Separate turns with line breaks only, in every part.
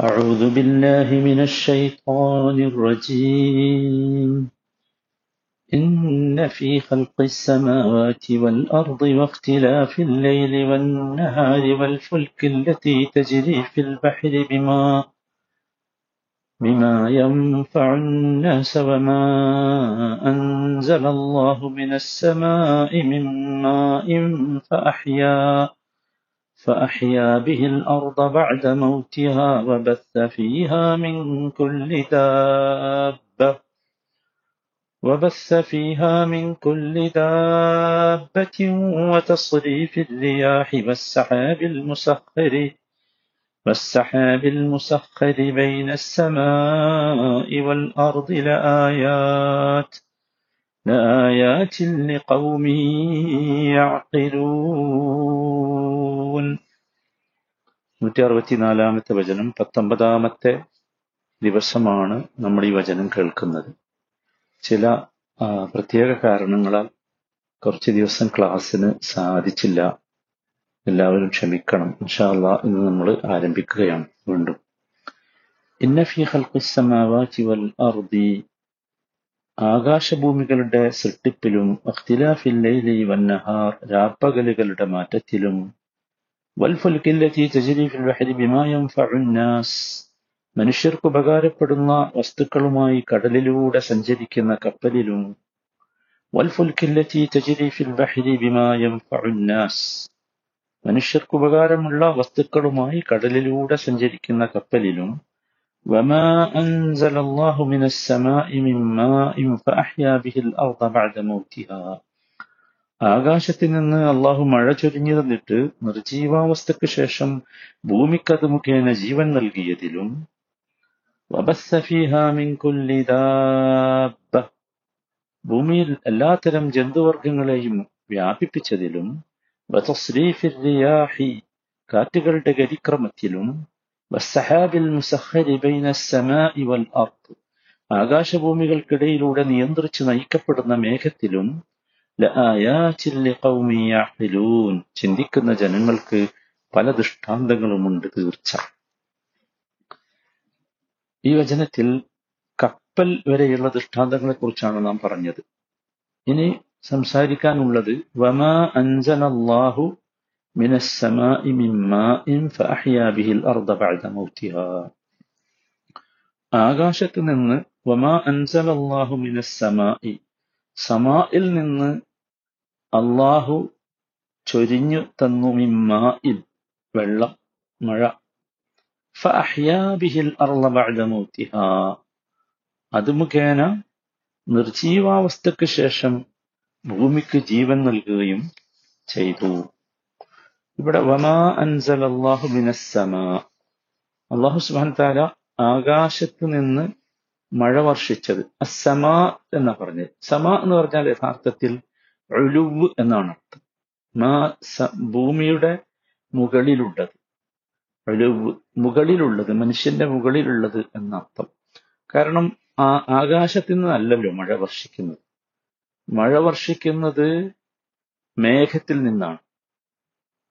أعوذ بالله من الشيطان الرجيم. إن في خلق السماوات والأرض واختلاف الليل والنهار والفلك التي تجري في البحر بما بما ينفع الناس وما أنزل الله من السماء من ماء فأحيا. فأحيا به الأرض بعد موتها وبث فيها من كل دابة. وبث فيها من كل دابة وتصريف الرياح والسحاب المسخر والسحاب المسخر بين السماء والأرض لآيات لآيات لقوم يعقلون. നൂറ്റി അറുപത്തിനാലാമത്തെ വചനം പത്തൊമ്പതാമത്തെ ദിവസമാണ് നമ്മൾ ഈ വചനം കേൾക്കുന്നത്. ചില പ്രത്യേക കാരണങ്ങളാൽ കുറച്ച് ദിവസം ക്ലാസ്സിന് സാധിച്ചില്ല. എല്ലാവരും ക്ഷമിക്കണം. ഇൻഷാല്ല ഇന്ന് നമ്മൾ ആരംഭിക്കുകയാണ് വീണ്ടും. ഇന്ന ഫി ഖൽഖിസ് സമാവാതി വൽ അർദി ആകാശഭൂമികളുടെ സൃഷ്ടിപ്പിലും അഖ്തിലാഫിൽ ലൈലി വന്നഹാർ രാപ്പകലുകളുടെ മാറ്റത്തിലും വൽഫുൽക്കില്ലത്തി തജ്രി ഫിൽ ബഹരി ബിമാ യൻഫഉ നാസ് മനുഷ്യർക്ക് ഉപകാരപ്പെടുന്ന വസ്തുക്കളുമായി കടലിലൂടെ സഞ്ചരിക്കുന്ന കപ്പലിലും വൽഫുൽക്കില്ലത്തി തജ്രി ഫിൽ ബഹരി ബിമാ യൻഫഉ നാസ് മനുഷ്യർക്ക് ഉപകാരമുള്ള വസ്തുക്കളുമായി കടലിലൂടെ സഞ്ചരിക്കുന്ന കപ്പലിലും وما أنزل الله من السماء من ماء فأحيا به الأرض بعد موتها ആകാശത്തിൽ നിന്ന് അള്ളാഹു മഴ ചൊരിഞ്ഞു തന്നിട്ട് നിർജീവാവസ്ഥയ്ക്ക് ശേഷം ഭൂമിക്കത് മുഖേന ജീവൻ നൽകിയതിലും ഭൂമിയിൽ എല്ലാത്തരം ജന്തുവർഗങ്ങളെയും വ്യാപിപ്പിച്ചതിലും കാറ്റുകളുടെ ഗരിക്രമത്തിലും ആകാശഭൂമികൾക്കിടയിലൂടെ നിയന്ത്രിച്ച് നയിക്കപ്പെടുന്ന മേഘത്തിലും ചിന്തിക്കുന്ന ജനങ്ങൾക്ക് പല ദൃഷ്ടാന്തങ്ങളുമുണ്ട് തീർച്ച ഈ വചനത്തിൽ കപ്പൽ വരെയുള്ള ദൃഷ്ടാന്തങ്ങളെ കുറിച്ചാണ് നാം പറഞ്ഞത്. ഇനി സംസാരിക്കാനുള്ളത് വമാ അൻജനല്ലാഹു ആകാശത്ത് നിന്ന് വമാ അൻസലാഹു മിനസ്സമാഇ സമാഇൽ നിന്ന് അള്ളാഹു ചൊരിഞ്ഞു തന്നു മിമ്മായിൽ വെള്ളം മഴ. ഫഅഹ്യാ ബിഹിൽ അർള ബഅദ മൗതിഹാ അത് മുഖേന നിർജീവാവസ്ഥയ്ക്ക് ശേഷം ഭൂമിക്ക് ജീവൻ നൽകുകയും ചെയ്തു. ഇവിടെ വമാ അൻസൽ അള്ളാഹു മിനസ്സമാ. അള്ളാഹു സുബാൻ താല ആകാശത്ത് നിന്ന് മഴ വർഷിച്ചത്. അസമ എന്നാ പറഞ്ഞത്. സമ എന്ന് പറഞ്ഞാൽ യഥാർത്ഥത്തിൽ ഒഴുവ് എന്നാണ് അർത്ഥം. മാ സ- ഭൂമിയുടെ മുകളിലുള്ളത്. ഒഴുവ് മുകളിലുള്ളത് മനുഷ്യന്റെ മുകളിലുള്ളത് എന്നർത്ഥം. കാരണം ആ ആകാശത്തിൽ നിന്നല്ലല്ലോ മഴ വർഷിക്കുന്നത്. മഴ വർഷിക്കുന്നത് മേഘത്തിൽ നിന്നാണ്.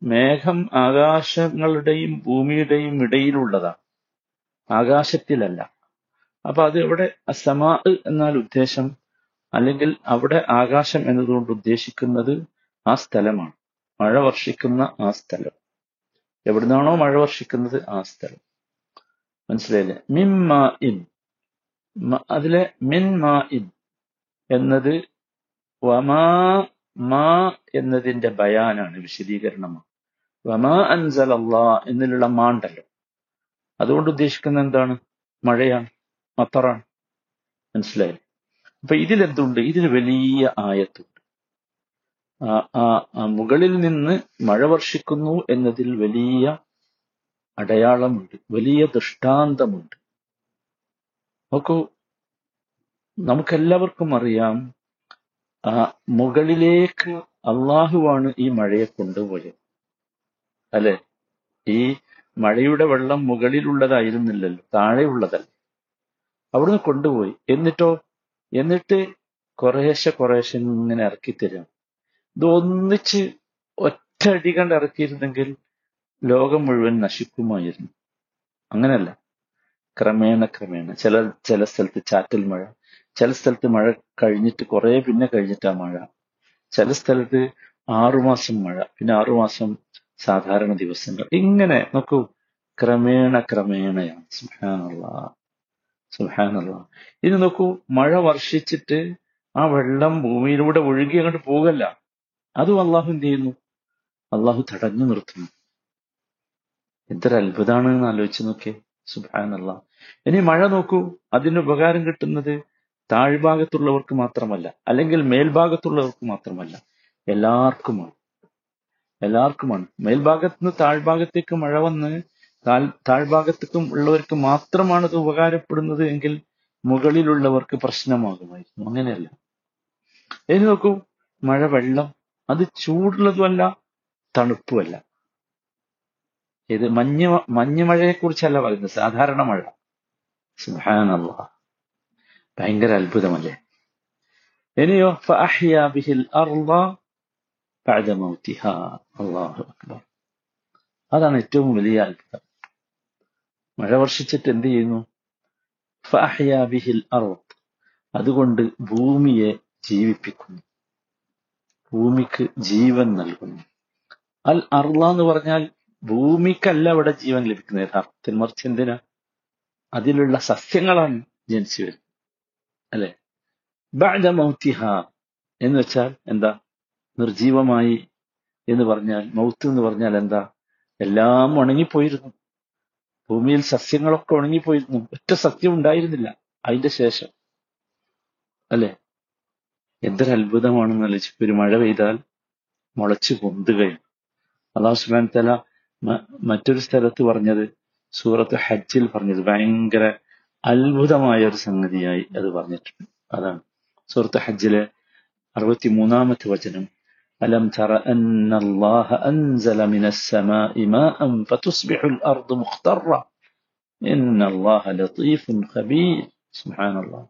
മേഘം ആകാശങ്ങളുടെയും ഭൂമിയുടെയും ഇടയിലുള്ളതാണ്. ആകാശത്തിലല്ല. അപ്പൊ അത് ഇവിടെ അസമാ എന്നാൽ ഉദ്ദേശം അല്ലെങ്കിൽ അവിടെ ആകാശം എന്നതുകൊണ്ട് ഉദ്ദേശിക്കുന്നത് ആ സ്ഥലമാണ്. മഴ വർഷിക്കുന്ന ആ സ്ഥലം. എവിടുന്നാണോ മഴ വർഷിക്കുന്നത് ആ സ്ഥലം. മനസ്സിലായില്ലേ? മിൻ മാ ഇൻ. അതിലെ മിൻ മാ ഇൻ എന്നത് വമാ മാ എന്നതിന്റെ ബയാനാണ് വിശദീകരണമാണ്. വമാ അൻസൽ അള്ളാ എന്നിലുള്ള അതുകൊണ്ട് ഉദ്ദേശിക്കുന്നത് എന്താണ്? മഴയാണ് മത്തറാണ്. മനസ്സിലായി അപ്പൊ ഇതിലെന്തുണ്ട്? ഇതിന് വലിയ ആയത്തുണ്ട്. മുകളിൽ നിന്ന് മഴ വർഷിക്കുന്നു എന്നതിൽ വലിയ അടയാളമുണ്ട്. വലിയ ദൃഷ്ടാന്തമുണ്ട്. നോക്കൂ നമുക്കെല്ലാവർക്കും അറിയാം മുകളിലേക്ക് അള്ളാഹുവാണ് ഈ മഴയെ കൊണ്ടുപോയത്. അല്ലെ? ഈ മഴയുടെ വെള്ളം മുകളിലുള്ളതായിരുന്നില്ലല്ലോ താഴെയുള്ളതല്ല. അവിടുന്ന് കൊണ്ടുപോയി. എന്നിട്ടോ എന്നിട്ട് കുറേശ്ശെ കുറേശ്ശെ ഇങ്ങനെ ഇറക്കി തരാം. ഇത് ഒന്നിച്ച് ഒറ്റയടി കണ്ട് ഇറക്കിയിരുന്നെങ്കിൽ ലോകം മുഴുവൻ നശിക്കുമായിരുന്നു. അങ്ങനല്ല ക്രമേണ ക്രമേണ. ചില ചില സ്ഥലത്ത് ചാറ്റൽ മഴ ചില സ്ഥലത്ത് മഴ കഴിഞ്ഞിട്ട് കുറെ പിന്നെ കഴിഞ്ഞിട്ടാ മഴ. ചില സ്ഥലത്ത് ആറുമാസം മഴ പിന്നെ ആറുമാസം സാധാരണ ദിവസങ്ങൾ. ഇങ്ങനെ നോക്കൂ. ക്രമേണ ക്രമേണയാണ്. സുഹാനുള്ള സുഹാനുള്ള ഇനി നോക്കൂ മഴ വർഷിച്ചിട്ട് ആ വെള്ളം ഭൂമിയിലൂടെ ഒഴുകി അങ്ങോട്ട് പോകല്ല. അതും അള്ളാഹു എന്ത് ചെയ്യുന്നു? അള്ളാഹു തടഞ്ഞു നിർത്തുന്നു. എന്തൊരു അത്ഭുതമാണ് എന്ന് ആലോചിച്ച് നോക്കിയേ. സുബാനല്ല ഇനി മഴ നോക്കൂ അതിന് ഉപകാരം കിട്ടുന്നത് താഴ്ഭാഗത്തുള്ളവർക്ക് മാത്രമല്ല അല്ലെങ്കിൽ മേൽഭാഗത്തുള്ളവർക്ക് മാത്രമല്ല. എല്ലാവർക്കുമാണ് എല്ലാവർക്കുമാണ് മേൽഭാഗത്ത് നിന്ന് താഴ്ഭാഗത്തേക്ക് മഴ വന്ന് താഴ്ഭാഗത്തേക്കും ഉള്ളവർക്ക് മാത്രമാണ് ഇത് ഉപകാരപ്പെടുന്നത് എങ്കിൽ മുകളിലുള്ളവർക്ക് പ്രശ്നമാകുമായിരുന്നു. അങ്ങനെയല്ല. ഇനി നോക്കൂ മഴ വെള്ളം അത് ചൂടുള്ളതുമല്ല തണുപ്പുമല്ല. ഇത് മഞ്ഞ മഞ്ഞ മഴയെക്കുറിച്ചല്ല പറയുന്നത്. സാധാരണ മഴ. സുഹാനല്ല ഭയങ്കര അത്ഭുതമല്ലേ? ഇനിയോ ബിഹിൽ അല്ലാഹു അക്ബർ. അതാണ് ഏറ്റവും വലിയ അത്ഭുതം. മഴ വർഷിച്ചിട്ട് എന്ത് ചെയ്യുന്നു? ഫഅഹ്യ ബിഹിൽ അർൾ അതുകൊണ്ട് ഭൂമിയെ ജീവിപ്പിക്കുന്നു. ഭൂമിക്ക് ജീവൻ നൽകുന്നു. അൽ അർള എന്ന് പറഞ്ഞാൽ ഭൂമിക്കല്ല അവിടെ ജീവൻ ലഭിക്കുന്നത്. യഥാർത്ഥത്തിൽ മറിച്ച് എന്തിനാ? അതിലുള്ള സസ്യങ്ങളാണ് ജനിച്ചു വരുന്നത്. അല്ലെ? ബഅദ മൗത്തിഹ. എന്ന് വെച്ചാൽ എന്താ? നിർജീവമായി എന്ന് പറഞ്ഞാൽ മൗത്ത് എന്ന് പറഞ്ഞാൽ എന്താ? എല്ലാം ഉണങ്ങിപ്പോയിരുന്നു. ഭൂമിയിൽ സസ്യങ്ങളൊക്കെ ഉണങ്ങിപ്പോയിരുന്നു ഒറ്റ സത്യം ഉണ്ടായിരുന്നില്ല. അതിന്റെ ശേഷം. അല്ലെ? എന്തൊരു അത്ഭുതമാണെന്ന് ആലോചിച്ച് ഒരു മഴ പെയ്താൽ മുളച്ചു പൊന്തുകയും അള്ളാഹു സുബാൻ തല മറ്റൊരു സ്ഥലത്ത് പറഞ്ഞത് സൂറത്ത് ഹജ്ജിൽ പറഞ്ഞത്. ഭയങ്കര അത്ഭുതമായ ഒരു സംഗതിയായി അത് പറഞ്ഞിട്ടുണ്ട്. അതാണ്. സൂറത്ത് ഹജ്ജിലെ അറുപത്തി മൂന്നാമത്തെ വചനം. ألم تر أن الله أنزل من السماء ماء فتصبح الأرض مخضرة إن الله لطيف خبير سبحان الله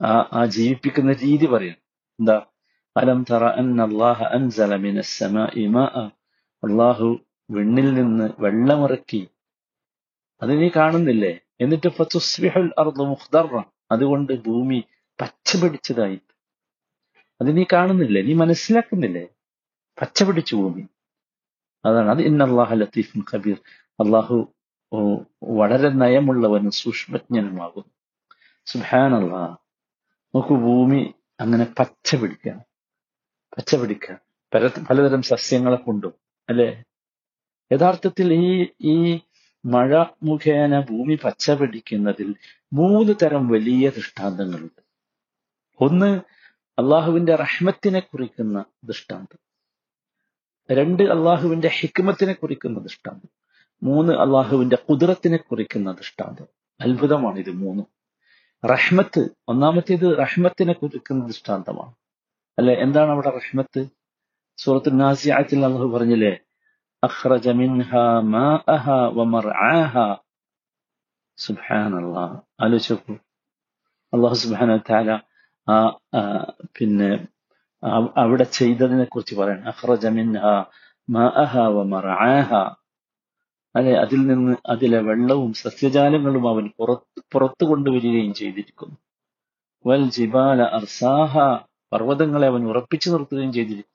ആ ആ ജീവിപ്പിക്കുന്ന രീതി പറയാം എന്താ അലം തറ അന്ന അള്ളാഹ അൻസല മിന ഇമാ അള്ളാഹു വിണ്ണിൽ നിന്ന് വെള്ളമിറക്കി അത് നീ കാണുന്നില്ലേ എന്നിട്ട് ഫതുസ്ബിഹുൽ അർദ് മുഖ്ദറ അതുകൊണ്ട് ഭൂമി പച്ച പിടിച്ചതായി അത് നീ കാണുന്നില്ലേ? നീ മനസ്സിലാക്കുന്നില്ലേ? പച്ചപിടിച്ചു ഭൂമി. അതാണ് അത്. ഇന്ന അള്ളാഹ ലത്തീഫുൻ ഖബീർ. അള്ളാഹു വളരെ നയമുള്ളവനും സൂക്ഷ്മജ്ഞനുമാകുന്നു. അള്ളാഹ് നമുക്ക് ഭൂമി അങ്ങനെ പച്ച പിടിക്കാം പച്ച പിടിക്കാം പല പലതരം സസ്യങ്ങളെ കൊണ്ടും അല്ലെ? യഥാർത്ഥത്തിൽ ഈ ഈ മഴ മുഖേന ഭൂമി പച്ച പിടിക്കുന്നതിൽ മൂന്ന് തരം വലിയ ദൃഷ്ടാന്തങ്ങളുണ്ട്. ഒന്ന് അള്ളാഹുവിന്റെ റഹ്മത്തിനെ കുറിക്കുന്ന ദൃഷ്ടാന്തം. രണ്ട് അള്ളാഹുവിന്റെ ഹിക്മത്തിനെ കുറിക്കുന്ന ദൃഷ്ടാന്തം. മൂന്ന് അള്ളാഹുവിന്റെ കുതിരത്തിനെ കുറിക്കുന്ന ദൃഷ്ടാന്തം. അത്ഭുതമാണ് ഇത് മൂന്നും. റഹ്മത്ത് ഒന്നാമത്തേത് റഹ്മത്തിനെ കുറിക്കുന്ന ദൃഷ്ടാന്തമാണ്. അല്ലെ? എന്താണ് അവിടെ റഹ്മത്ത്? സൂറത്ത് നാസിയാത്തിൽ അള്ളാഹു പറഞ്ഞില്ലേ അഖ്റജ മിൻഹ മാഅഹ വമർആഹ സുബ്ഹാനല്ലാഹ് ആലോചിച്ചു അള്ളാഹു തആല ആ പിന്നെ അവിടെ ചെയ്തതിനെ കുറിച്ച് പറയണം. അഹ്റജമിൻഹ മിൻഹ മാഅഹ വമർആഹ അല്ലെ അതിൽ നിന്ന് അതിലെ വെള്ളവും സസ്യജാലങ്ങളും അവൻ പുറത്ത് പുറത്തു കൊണ്ടുവരികയും ചെയ്തിരിക്കുന്നു. വൽ ജിബാല അർസാഹ. പർവതങ്ങളെ അവൻ ഉറപ്പിച്ചു നിർത്തുകയും ചെയ്തിരിക്കുന്നു.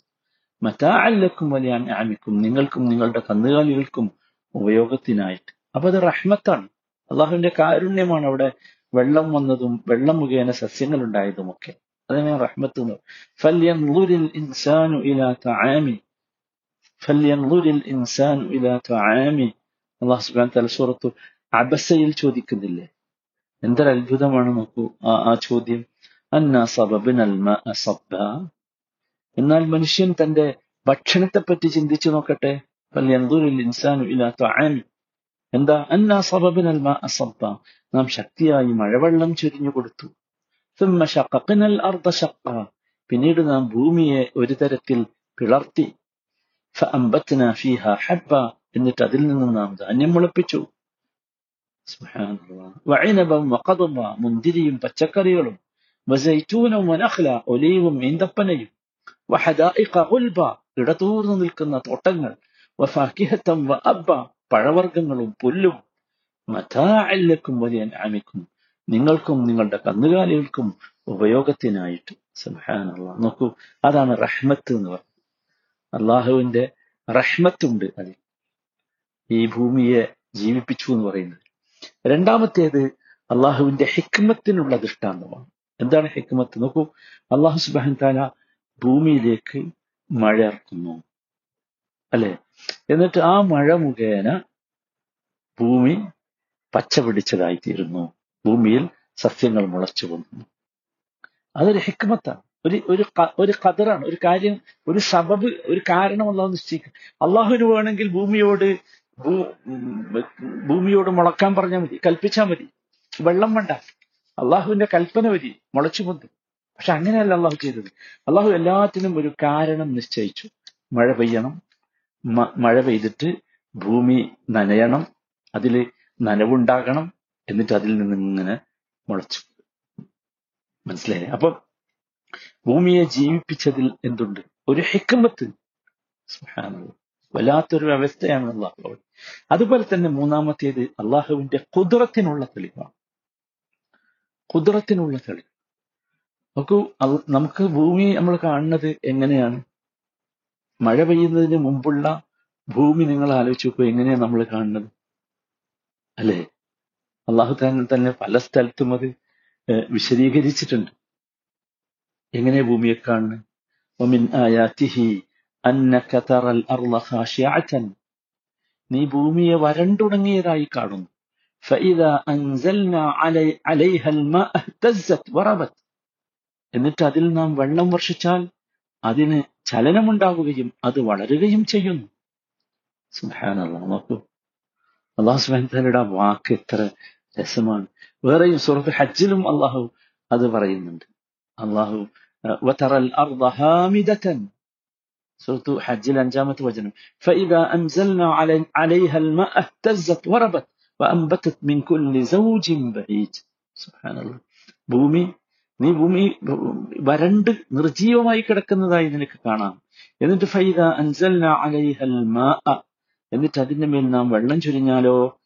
മറ്റാഅല്ലക്കും വലിയ ആമിക്കും നിങ്ങൾക്കും നിങ്ങളുടെ കന്നുകാലികൾക്കും ഉപയോഗത്തിനായിട്ട്. അപ്പൊ അത് റഹ്മത്താണ്. അള്ളാഹുവിന്റെ കാരുണ്യമാണ് അവിടെ വെള്ളം വന്നതും വെള്ളം മുഖേന സസ്യങ്ങൾ ഉണ്ടായതുമൊക്കെ അതിനെ റഹ്മത്ത് ഫല്യൻളുരിൽ ഇൻസാനു ഇലാ തആമി ഫല്യൻളുരിൽ ഇൻസാനു ഇലാ തആമി അള്ളാഹു സുബ്ഹാന തആല സൂറത്തു അബസയിൽ ചോദിക്കുന്നില്ലേ? എന്തൊരു അത്ഭുതമാണ് നോക്കൂ. ആ ആ ചോദ്യം. അന്നാ സബബിനൽ സബ്ബ. എന്നാൽ മനുഷ്യൻ തന്റെ ഭക്ഷണത്തെ പറ്റി ചിന്തിച്ചു നോക്കട്ടെ. ഫല്യൻളുരിൽ ഇൻസാനു ഇലാ തആമി എന്താ? അന്നാ സബബിനൽ സബ്ബ. നാം ശക്തിയായി മഴവെള്ളം ചൊരിഞ്ഞു കൊടുത്തു ثم شققنا الأرض شقا പിന്നീട് നാം ഭൂമിയെ ഒരു തരത്തിൽ പിളർത്തി فأنبتنا فيها حبا എന്നിട്ട് അതിൽ നിന്ന് നാം ധാന്യം മുളപ്പിച്ചു വഅനബം വഖദബ മുന്തിരിയും പച്ചക്കറികളും വസൈറ്റൂനും വനഖ്ല ഒലീവും ഈന്തപ്പനയും വഹദായിഖ ഗുൽബ ഇടതൂർന്നു നിൽക്കുന്ന തോട്ടങ്ങൾ വഫാക്കിഹത്തം വഅബ്ബ പഴവർഗ്ഗങ്ങളും പുല്ലും മതാഅല്ലക്കും വലിയ അമിക്കും നിങ്ങൾക്കും നിങ്ങളുടെ കന്നുകാലികൾക്കും ഉപയോഗത്തിനായിട്ട്. സുഹാനുള്ള നോക്കൂ അതാണ് റഹ്മത്ത് എന്ന് പറയുന്നത്. അള്ളാഹുവിന്റെ റഹ്മത്തുണ്ട് അതിൽ. ഈ ഭൂമിയെ ജീവിപ്പിച്ചു എന്ന് പറയുന്നത്. രണ്ടാമത്തേത് അള്ളാഹുവിന്റെ ഹിക്മത്തിനുള്ള ദൃഷ്ടാന്തമാണ്. എന്താണ് ഹിക്മത്ത്? നോക്കൂ അള്ളാഹു സുബാൻ താല ഭൂമിയിലേക്ക് മഴ ഇറക്കുന്നു. അല്ലെ? എന്നിട്ട് ആ മഴ മുഖേന ഭൂമി പച്ച പിടിച്ചതായിത്തീരുന്നു. ഭൂമിയിൽ സസ്യങ്ങൾ മുളച്ചു വന്നു. അതൊരു ഹിക്മത്താണ്. ഒരു ഒരു ഒരു കതറാണ് ഒരു കാര്യം ഒരു സബബ് ഒരു കാരണം അള്ളാഹു നിശ്ചയിക്കും. അള്ളാഹുവിന് വേണമെങ്കിൽ ഭൂമിയോട് ഭൂമിയോട് മുളക്കാൻ പറഞ്ഞാൽ മതി. കൽപ്പിച്ചാൽ മതി. വെള്ളം വേണ്ട. അള്ളാഹുവിന്റെ കൽപ്പന മതി മുളച്ചു പൊന്തു പക്ഷെ അങ്ങനെയല്ല അള്ളാഹു ചെയ്തത്. അള്ളാഹു എല്ലാത്തിനും ഒരു കാരണം നിശ്ചയിച്ചു. മഴ പെയ്യണം. മഴ പെയ്തിട്ട് ഭൂമി നനയണം. അതിൽ നനവുണ്ടാകണം എന്നിട്ട് അതിൽ നിന്ന് ഇങ്ങനെ മുളച്ചു. മനസ്സിലായി അപ്പൊ ഭൂമിയെ ജീവിപ്പിച്ചതിൽ എന്തുണ്ട്? ഒരു ഹെക്കമ്പത്ത്. വല്ലാത്തൊരു വ്യവസ്ഥയാണ് അള്ളാഹു. അതുപോലെ തന്നെ മൂന്നാമത്തേത് അള്ളാഹുവിന്റെ കുതിരത്തിനുള്ള തെളിവാണ്. കുതിരത്തിനുള്ള തെളിവ്. നോക്കൂ നമുക്ക് ഭൂമി നമ്മൾ കാണുന്നത് എങ്ങനെയാണ്? മഴ പെയ്യുന്നതിന് മുമ്പുള്ള ഭൂമി നിങ്ങൾ ആലോചിച്ച് എങ്ങനെയാണ് നമ്മൾ കാണുന്നത്? അല്ലെ? അള്ളാഹു തന്നെ തന്നെ പല സ്ഥലത്തും അത് വിശദീകരിച്ചിട്ടുണ്ട്. എങ്ങനെ ഭൂമിയെ കാണുന്നത് നീ ഭൂമിയെ വരണ്ടുടങ്ങിയതായി കാണുന്നു. എന്നിട്ട് അതിൽ നാം വെള്ളം വർഷിച്ചാൽ അതിന് ചലനമുണ്ടാകുകയും അത് വളരുകയും ചെയ്യുന്നു. സുഹാനുള്ള നോക്കൂ. അള്ളാഹു സുബാൻതലയുടെ വാക്ക് എത്ര രസമാണ് വേറെയും സുഹൃത്ത് ഹജ്ജിലും അള്ളാഹു അത് പറയുന്നുണ്ട് അള്ളാഹു وترى الأرض هامدة سورة حج الأنجامة وجنة فإذا أنزلنا علي- عليها الماء اهتزت وربت وأنبتت من كل زوج بهيج سبحان الله ഭൂമി നീ ഭൂമി വരണ്ട് നിർജീവമായി കിടക്കുന്നതായി നിനക്ക് കാണാം എന്നിട്ട് ഫൈദ അൻസൽന അലൈഹൽ മാഅ എന്നിട്ട് അതിന്റെ മേൽ നാം വെള്ളം ചൊരിഞ്ഞാലോ?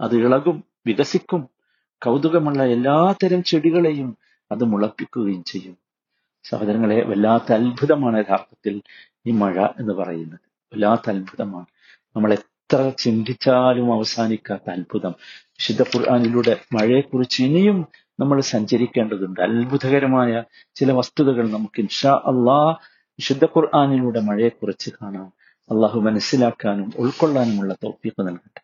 അത് ഇളകും വികസിക്കും കൗതുകമുള്ള എല്ലാത്തരം ചെടികളെയും അത് മുളപ്പിക്കുകയും ചെയ്യും. സഹോദരങ്ങളെ വല്ലാത്ത അത്ഭുതമാണ് യഥാർത്ഥത്തിൽ ഈ മഴ എന്ന് പറയുന്നത്. വല്ലാത്ത അത്ഭുതമാണ്. നമ്മൾ എത്ര ചിന്തിച്ചാലും അവസാനിക്കാത്ത അത്ഭുതം. വിശുദ്ധ ഖുർആാനിലൂടെ മഴയെക്കുറിച്ച് ഇനിയും നമ്മൾ സഞ്ചരിക്കേണ്ടതുണ്ട്. അത്ഭുതകരമായ ചില വസ്തുതകൾ നമുക്ക് ഇൻഷാ അള്ളാ വിശുദ്ധ ഖുർആാനിലൂടെ മഴയെക്കുറിച്ച് കാണാം. അള്ളാഹു മനസ്സിലാക്കാനും ഉൾക്കൊള്ളാനുമുള്ള തൗഫീഖ് നൽകട്ടെ.